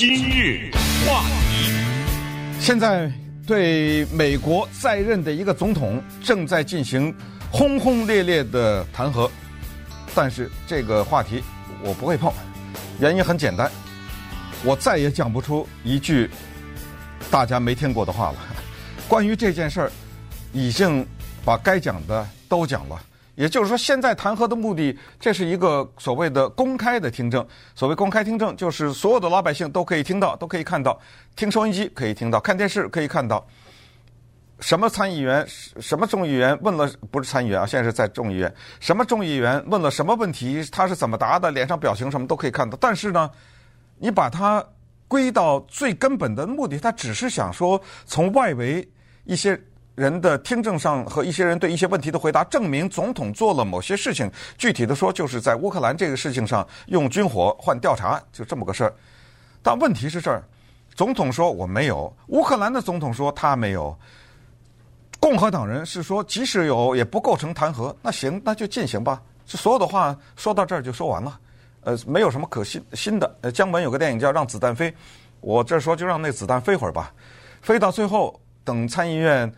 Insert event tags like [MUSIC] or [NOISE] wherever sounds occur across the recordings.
今日话题，现在对美国在任的一个总统正在进行轰轰烈烈的弹劾，但是这个话题我不会碰，原因很简单，我再也讲不出一句大家没听过的话了。关于这件事儿，已经把该讲的都讲了。也就是说，现在弹劾的目的，这是一个所谓的公开的听证。所谓公开听证，就是所有的老百姓都可以听到，都可以看到，听收音机可以听到，看电视可以看到。什么参议员、什么众议员问了，不是参议员啊，现在是在众议员。什么众议员问了什么问题，他是怎么答的，脸上表情什么都可以看到。但是呢，你把它归到最根本的目的，他只是想说，从外围一些。人的听证上和一些人对一些问题的回答，证明总统做了某些事情。具体的说，就是在乌克兰这个事情上用军火换调查，就这么个事儿。但问题是这儿，总统说我没有，乌克兰的总统说他没有，共和党人是说即使有也不构成弹劾。那行，那就进行吧。这所有的话说到这儿就说完了。呃，没有什么可信新的。呃，姜文有个电影叫《让子弹飞》，我这说就让那子弹飞会儿吧，飞到最后等参议院。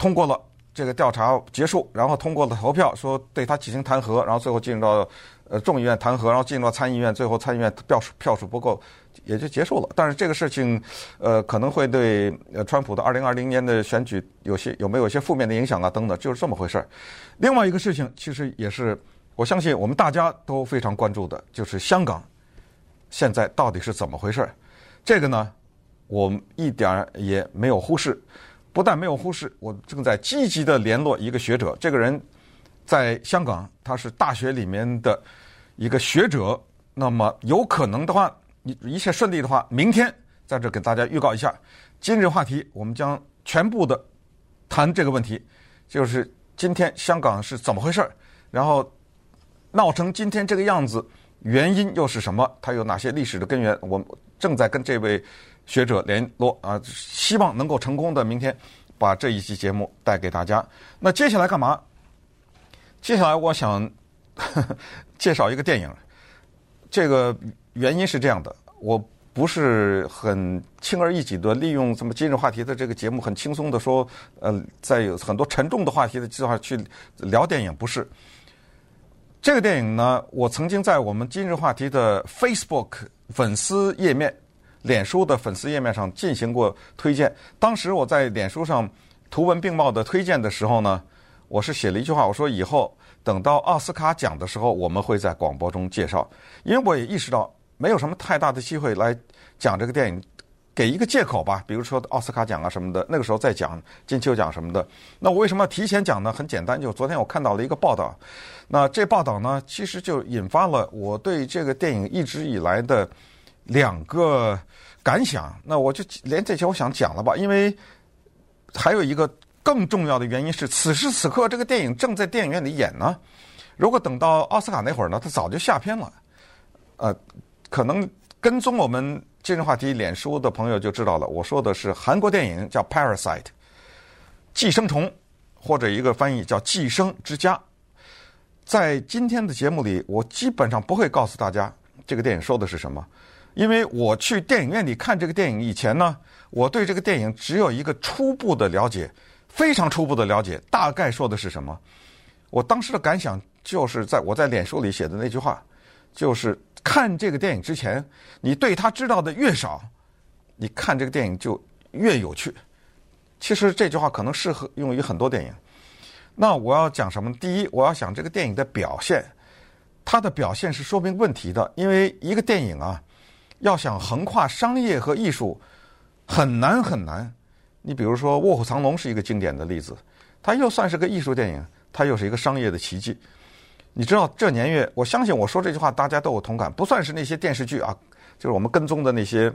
通过了这个调查结束，然后通过了投票，说对他进行弹劾，然后最后进入到呃众议院弹劾，然后进入到参议院，最后参议院票数票数不够，也就结束了。但是这个事情，呃，可能会对呃川普的二零二零年的选举有些有没有一些负面的影响啊？等等，就是这么回事儿。另外一个事情，其实也是我相信我们大家都非常关注的，就是香港现在到底是怎么回事儿？这个呢，我一点儿也没有忽视。不但没有忽视，我正在积极的联络一个学者。这个人在香港，他是大学里面的一个学者。那么有可能的话，一一切顺利的话，明天在这给大家预告一下，今日话题我们将全部的谈这个问题，就是今天香港是怎么回事儿，然后闹成今天这个样子，原因又是什么？它有哪些历史的根源？我正在跟这位。学者联络啊，希望能够成功的明天把这一期节目带给大家。那接下来干嘛？接下来我想呵 [LAUGHS] 呵介绍一个电影。这个原因是这样的，我不是很轻而易举的利用什么今日话题的这个节目，很轻松的说，呃，在有很多沉重的话题的计划去聊电影，不是。这个电影呢，我曾经在我们今日话题的 Facebook 粉丝页面。脸书的粉丝页面上进行过推荐。当时我在脸书上图文并茂的推荐的时候呢，我是写了一句话，我说以后等到奥斯卡奖的时候，我们会在广播中介绍。因为我也意识到没有什么太大的机会来讲这个电影，给一个借口吧，比如说奥斯卡奖啊什么的，那个时候再讲金球奖什么的。那我为什么要提前讲呢？很简单，就昨天我看到了一个报道，那这报道呢，其实就引发了我对这个电影一直以来的。两个感想，那我就连这些我想讲了吧，因为还有一个更重要的原因是，此时此刻这个电影正在电影院里演呢。如果等到奥斯卡那会儿呢，它早就下片了。呃，可能跟踪我们今日话题脸书的朋友就知道了，我说的是韩国电影叫《Parasite》，寄生虫，或者一个翻译叫《寄生之家》。在今天的节目里，我基本上不会告诉大家这个电影说的是什么。因为我去电影院里看这个电影以前呢，我对这个电影只有一个初步的了解，非常初步的了解，大概说的是什么。我当时的感想就是在我在脸书里写的那句话，就是看这个电影之前，你对他知道的越少，你看这个电影就越有趣。其实这句话可能适合用于很多电影。那我要讲什么？第一，我要讲这个电影的表现，它的表现是说明问题的，因为一个电影啊。要想横跨商业和艺术，很难很难。你比如说《卧虎藏龙》是一个经典的例子，它又算是个艺术电影，它又是一个商业的奇迹。你知道这年月，我相信我说这句话大家都有同感，不算是那些电视剧啊，就是我们跟踪的那些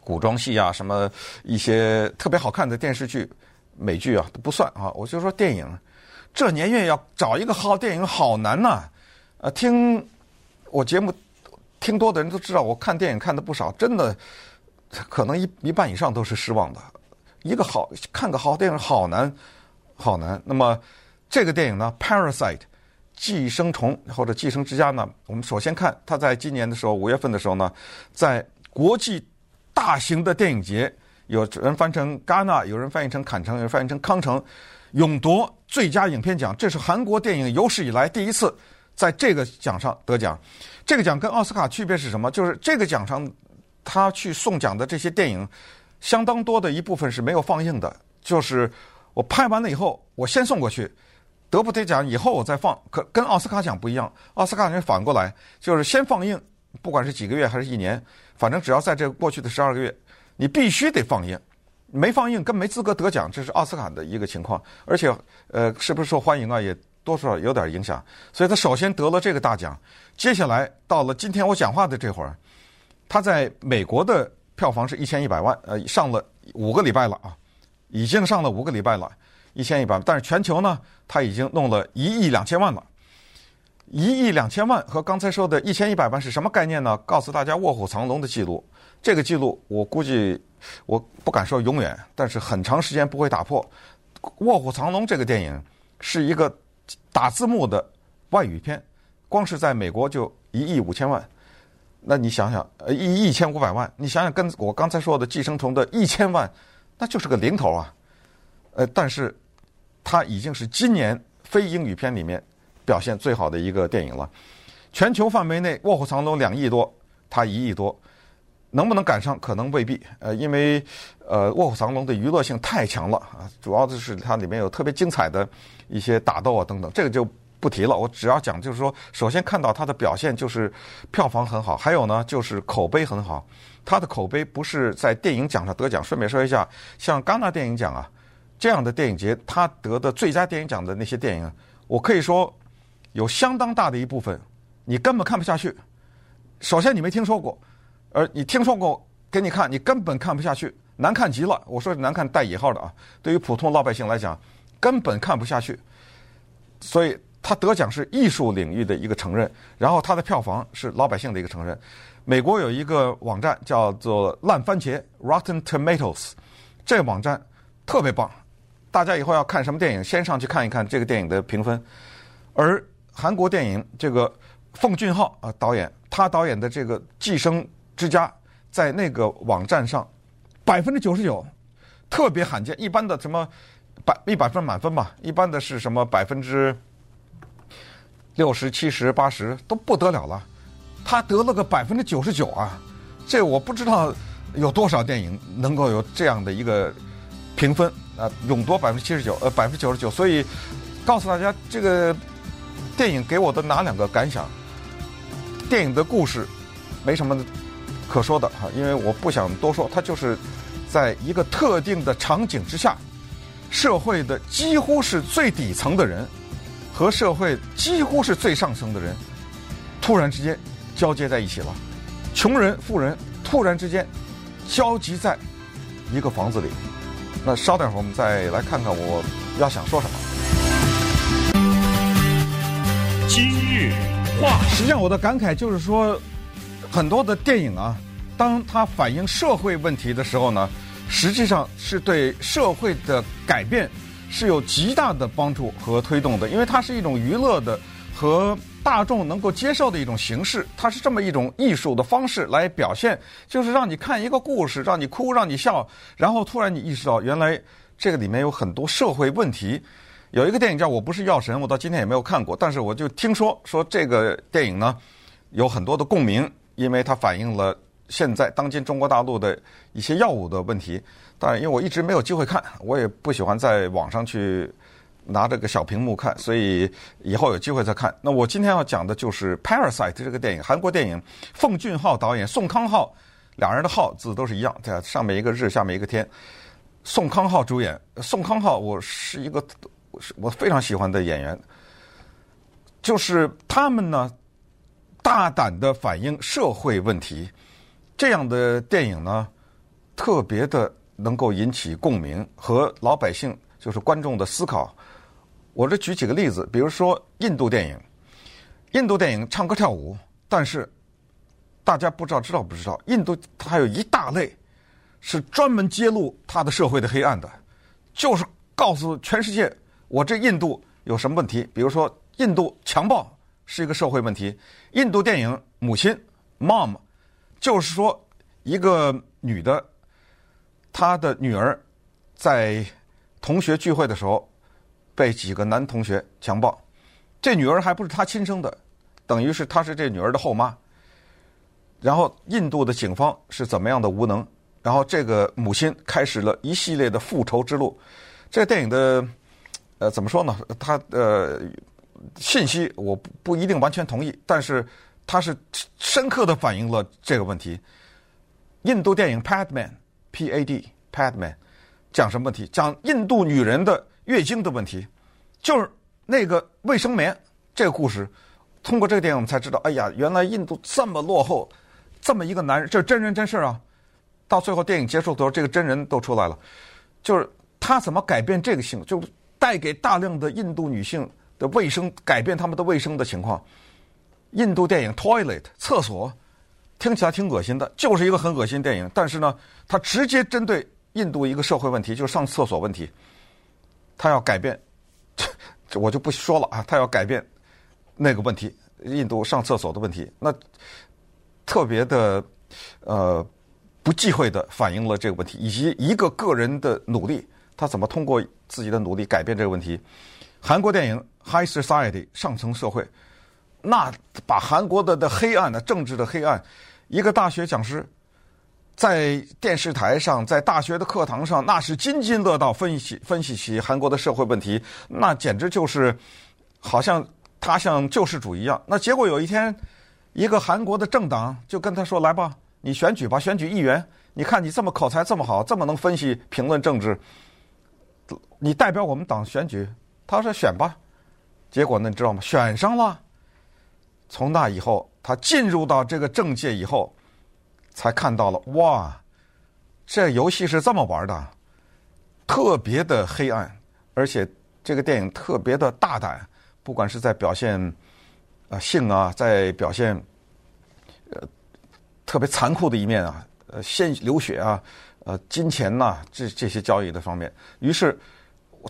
古装戏啊，什么一些特别好看的电视剧、美剧啊，都不算啊。我就说电影，这年月要找一个好电影好难呐。呃，听我节目。听多的人都知道，我看电影看的不少，真的可能一一半以上都是失望的。一个好看个好电影好难，好难。那么这个电影呢，《Parasite》寄生虫或者寄生之家呢，我们首先看它在今年的时候五月份的时候呢，在国际大型的电影节，有人翻成戛纳，有人翻译成坎城，有人翻译成康城，勇夺最佳影片奖。这是韩国电影有史以来第一次在这个奖上得奖。这个奖跟奥斯卡区别是什么？就是这个奖上他去送奖的这些电影，相当多的一部分是没有放映的，就是我拍完了以后，我先送过去。得不得奖以后我再放，可跟奥斯卡奖不一样。奥斯卡奖反过来，就是先放映，不管是几个月还是一年，反正只要在这过去的十二个月，你必须得放映，没放映跟没资格得奖。这是奥斯卡的一个情况，而且呃，是不是受欢迎啊，也多少有点影响。所以他首先得了这个大奖，接下来到了今天我讲话的这会儿，他在美国的票房是一千一百万，呃，上了五个礼拜了啊，已经上了五个礼拜了。一千一百万，但是全球呢，他已经弄了一亿两千万了。一亿两千万和刚才说的一千一百万是什么概念呢？告诉大家，《卧虎藏龙》的记录，这个记录我估计我不敢说永远，但是很长时间不会打破。《卧虎藏龙》这个电影是一个打字幕的外语片，光是在美国就一亿五千万。那你想想，呃，一一千五百万，你想想跟我刚才说的《寄生虫》的一千万，那就是个零头啊。呃，但是。它已经是今年非英语片里面表现最好的一个电影了。全球范围内，《卧虎藏龙》两亿多，它一亿多，能不能赶上？可能未必。呃，因为呃，《卧虎藏龙》的娱乐性太强了啊，主要的是它里面有特别精彩的一些打斗啊等等，这个就不提了。我只要讲，就是说，首先看到它的表现就是票房很好，还有呢就是口碑很好。它的口碑不是在电影奖上得奖。顺便说一下，像戛纳电影奖啊。这样的电影节，他得的最佳电影奖的那些电影，我可以说有相当大的一部分，你根本看不下去。首先你没听说过，而你听说过给你看，你根本看不下去，难看极了。我说难看带引号的啊，对于普通老百姓来讲，根本看不下去。所以他得奖是艺术领域的一个承认，然后他的票房是老百姓的一个承认。美国有一个网站叫做烂番茄 （Rotten Tomatoes），这个网站特别棒。大家以后要看什么电影，先上去看一看这个电影的评分。而韩国电影这个奉俊昊啊导演，他导演的这个《寄生之家》在那个网站上百分之九十九，特别罕见。一般的什么百一百分满分吧，一般的是什么百分之六十七十八十都不得了了，他得了个百分之九十九啊！这我不知道有多少电影能够有这样的一个评分。啊，勇夺百分之七十九，呃，百分之九十九。所以，告诉大家，这个电影给我的哪两个感想？电影的故事没什么可说的哈，因为我不想多说。它就是在一个特定的场景之下，社会的几乎是最底层的人和社会几乎是最上层的人突然之间交接在一起了，穷人、富人突然之间交集在一个房子里。那稍等会儿，我们再来看看我要想说什么。今日话，实际上我的感慨就是说，很多的电影啊，当它反映社会问题的时候呢，实际上是对社会的改变是有极大的帮助和推动的，因为它是一种娱乐的和。大众能够接受的一种形式，它是这么一种艺术的方式来表现，就是让你看一个故事，让你哭，让你笑，然后突然你意识到，原来这个里面有很多社会问题。有一个电影叫《我不是药神》，我到今天也没有看过，但是我就听说说这个电影呢有很多的共鸣，因为它反映了现在当今中国大陆的一些药物的问题。当然，因为我一直没有机会看，我也不喜欢在网上去。拿这个小屏幕看，所以以后有机会再看。那我今天要讲的就是《Parasite》这个电影，韩国电影，奉俊昊导演，宋康昊，两人的昊字都是一样，对，上面一个日，下面一个天。宋康昊主演，宋康昊我是一个我非常喜欢的演员，就是他们呢大胆的反映社会问题，这样的电影呢特别的能够引起共鸣和老百姓就是观众的思考。我这举几个例子，比如说印度电影，印度电影唱歌跳舞，但是大家不知道知道不知道，印度它还有一大类是专门揭露它的社会的黑暗的，就是告诉全世界我这印度有什么问题。比如说印度强暴是一个社会问题，印度电影《母亲》（Mom） 就是说一个女的，她的女儿在同学聚会的时候被几个男同学强暴，这女儿还不是她亲生的，等于是她是这女儿的后妈。然后印度的警方是怎么样的无能？然后这个母亲开始了一系列的复仇之路。这电影的呃怎么说呢？它呃信息我不不一定完全同意，但是它是深刻的反映了这个问题。印度电影《Padman》P.A.D. Padman 讲什么问题？讲印度女人的月经的问题，就是那个卫生棉这个故事。通过这个电影，我们才知道，哎呀，原来印度这么落后。这么一个男人，这是真人真事啊！到最后电影结束的时候，这个真人都出来了，就是他怎么改变这个性，就带给大量的印度女性的卫生，改变他们的卫生的情况。印度电影《Toilet》厕所听起来挺恶心的，就是一个很恶心电影。但是呢，他直接针对印度一个社会问题，就是上厕所问题，他要改变，这 [LAUGHS] 我就不说了啊，他要改变那个问题，印度上厕所的问题，那。特别的，呃，不忌讳的反映了这个问题，以及一个个人的努力，他怎么通过自己的努力改变这个问题。韩国电影《High Society》上层社会，那把韩国的的黑暗的政治的黑暗，一个大学讲师在电视台上，在大学的课堂上，那是津津乐道分析分析起韩国的社会问题，那简直就是好像他像救世主一样。那结果有一天。一个韩国的政党就跟他说：“来吧，你选举吧，选举议员。你看你这么口才这么好，这么能分析评论政治，你代表我们党选举。”他说：“选吧。”结果呢，你知道吗？选上了。从那以后，他进入到这个政界以后，才看到了哇，这游戏是这么玩的，特别的黑暗，而且这个电影特别的大胆，不管是在表现。啊，性啊，在表现呃特别残酷的一面啊，呃，鲜流血啊，呃，金钱呐、这这些交易的方面。于是，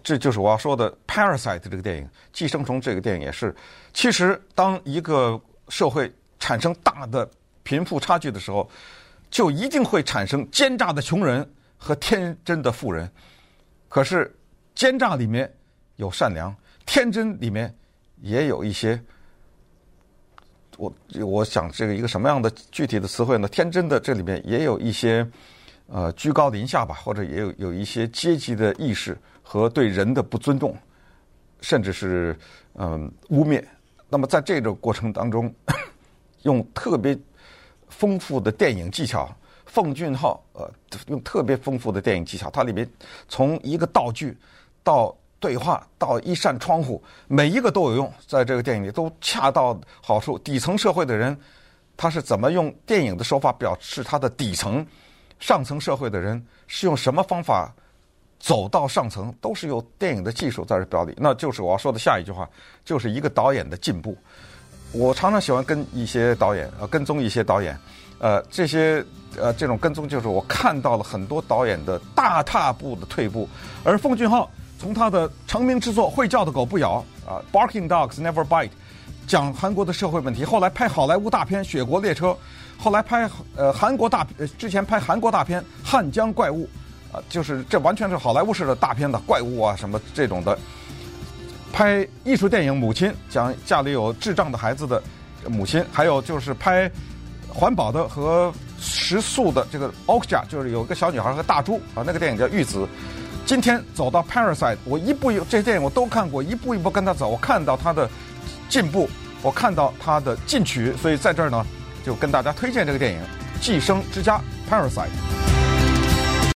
这就是我要说的《Parasite》这个电影，《寄生虫》这个电影也是。其实，当一个社会产生大的贫富差距的时候，就一定会产生奸诈的穷人和天真的富人。可是，奸诈里面有善良，天真里面也有一些。我我想这个一个什么样的具体的词汇呢？天真的这里面也有一些呃居高临下吧，或者也有有一些阶级的意识和对人的不尊重，甚至是嗯、污蔑。那么在这个过程当中，[COUGHS] 用特别丰富的电影技巧，奉俊昊呃用特别丰富的电影技巧，它里面从一个道具到。对话到一扇窗户，每一个都有用，在这个电影里都恰到好处。底层社会的人，他是怎么用电影的手法表示他的底层？上层社会的人是用什么方法走到上层？都是有电影的技术在这表里。那就是我要说的下一句话，就是一个导演的进步。我常常喜欢跟一些导演呃跟踪一些导演，呃这些呃这种跟踪就是我看到了很多导演的大踏步的退步，而奉俊昊。从他的成名之作《会叫的狗不咬》啊，《Barking Dogs Never Bite》，讲韩国的社会问题。后来拍好莱坞大片《雪国列车》，后来拍呃韩国大呃之前拍韩国大片《汉江怪物》，啊，就是这完全是好莱坞式的大片的怪物啊什么这种的。拍艺术电影《母亲》，讲家里有智障的孩子的母亲，还有就是拍环保的和食素的这个《Okja》，就是有个小女孩和大猪啊，那个电影叫《玉子》。今天走到《Parasite》，我一步一这些电影我都看过，一步一步跟他走，我看到他的进步，我看到他的进取，所以在这儿呢，就跟大家推荐这个电影《寄生之家》《Parasite》。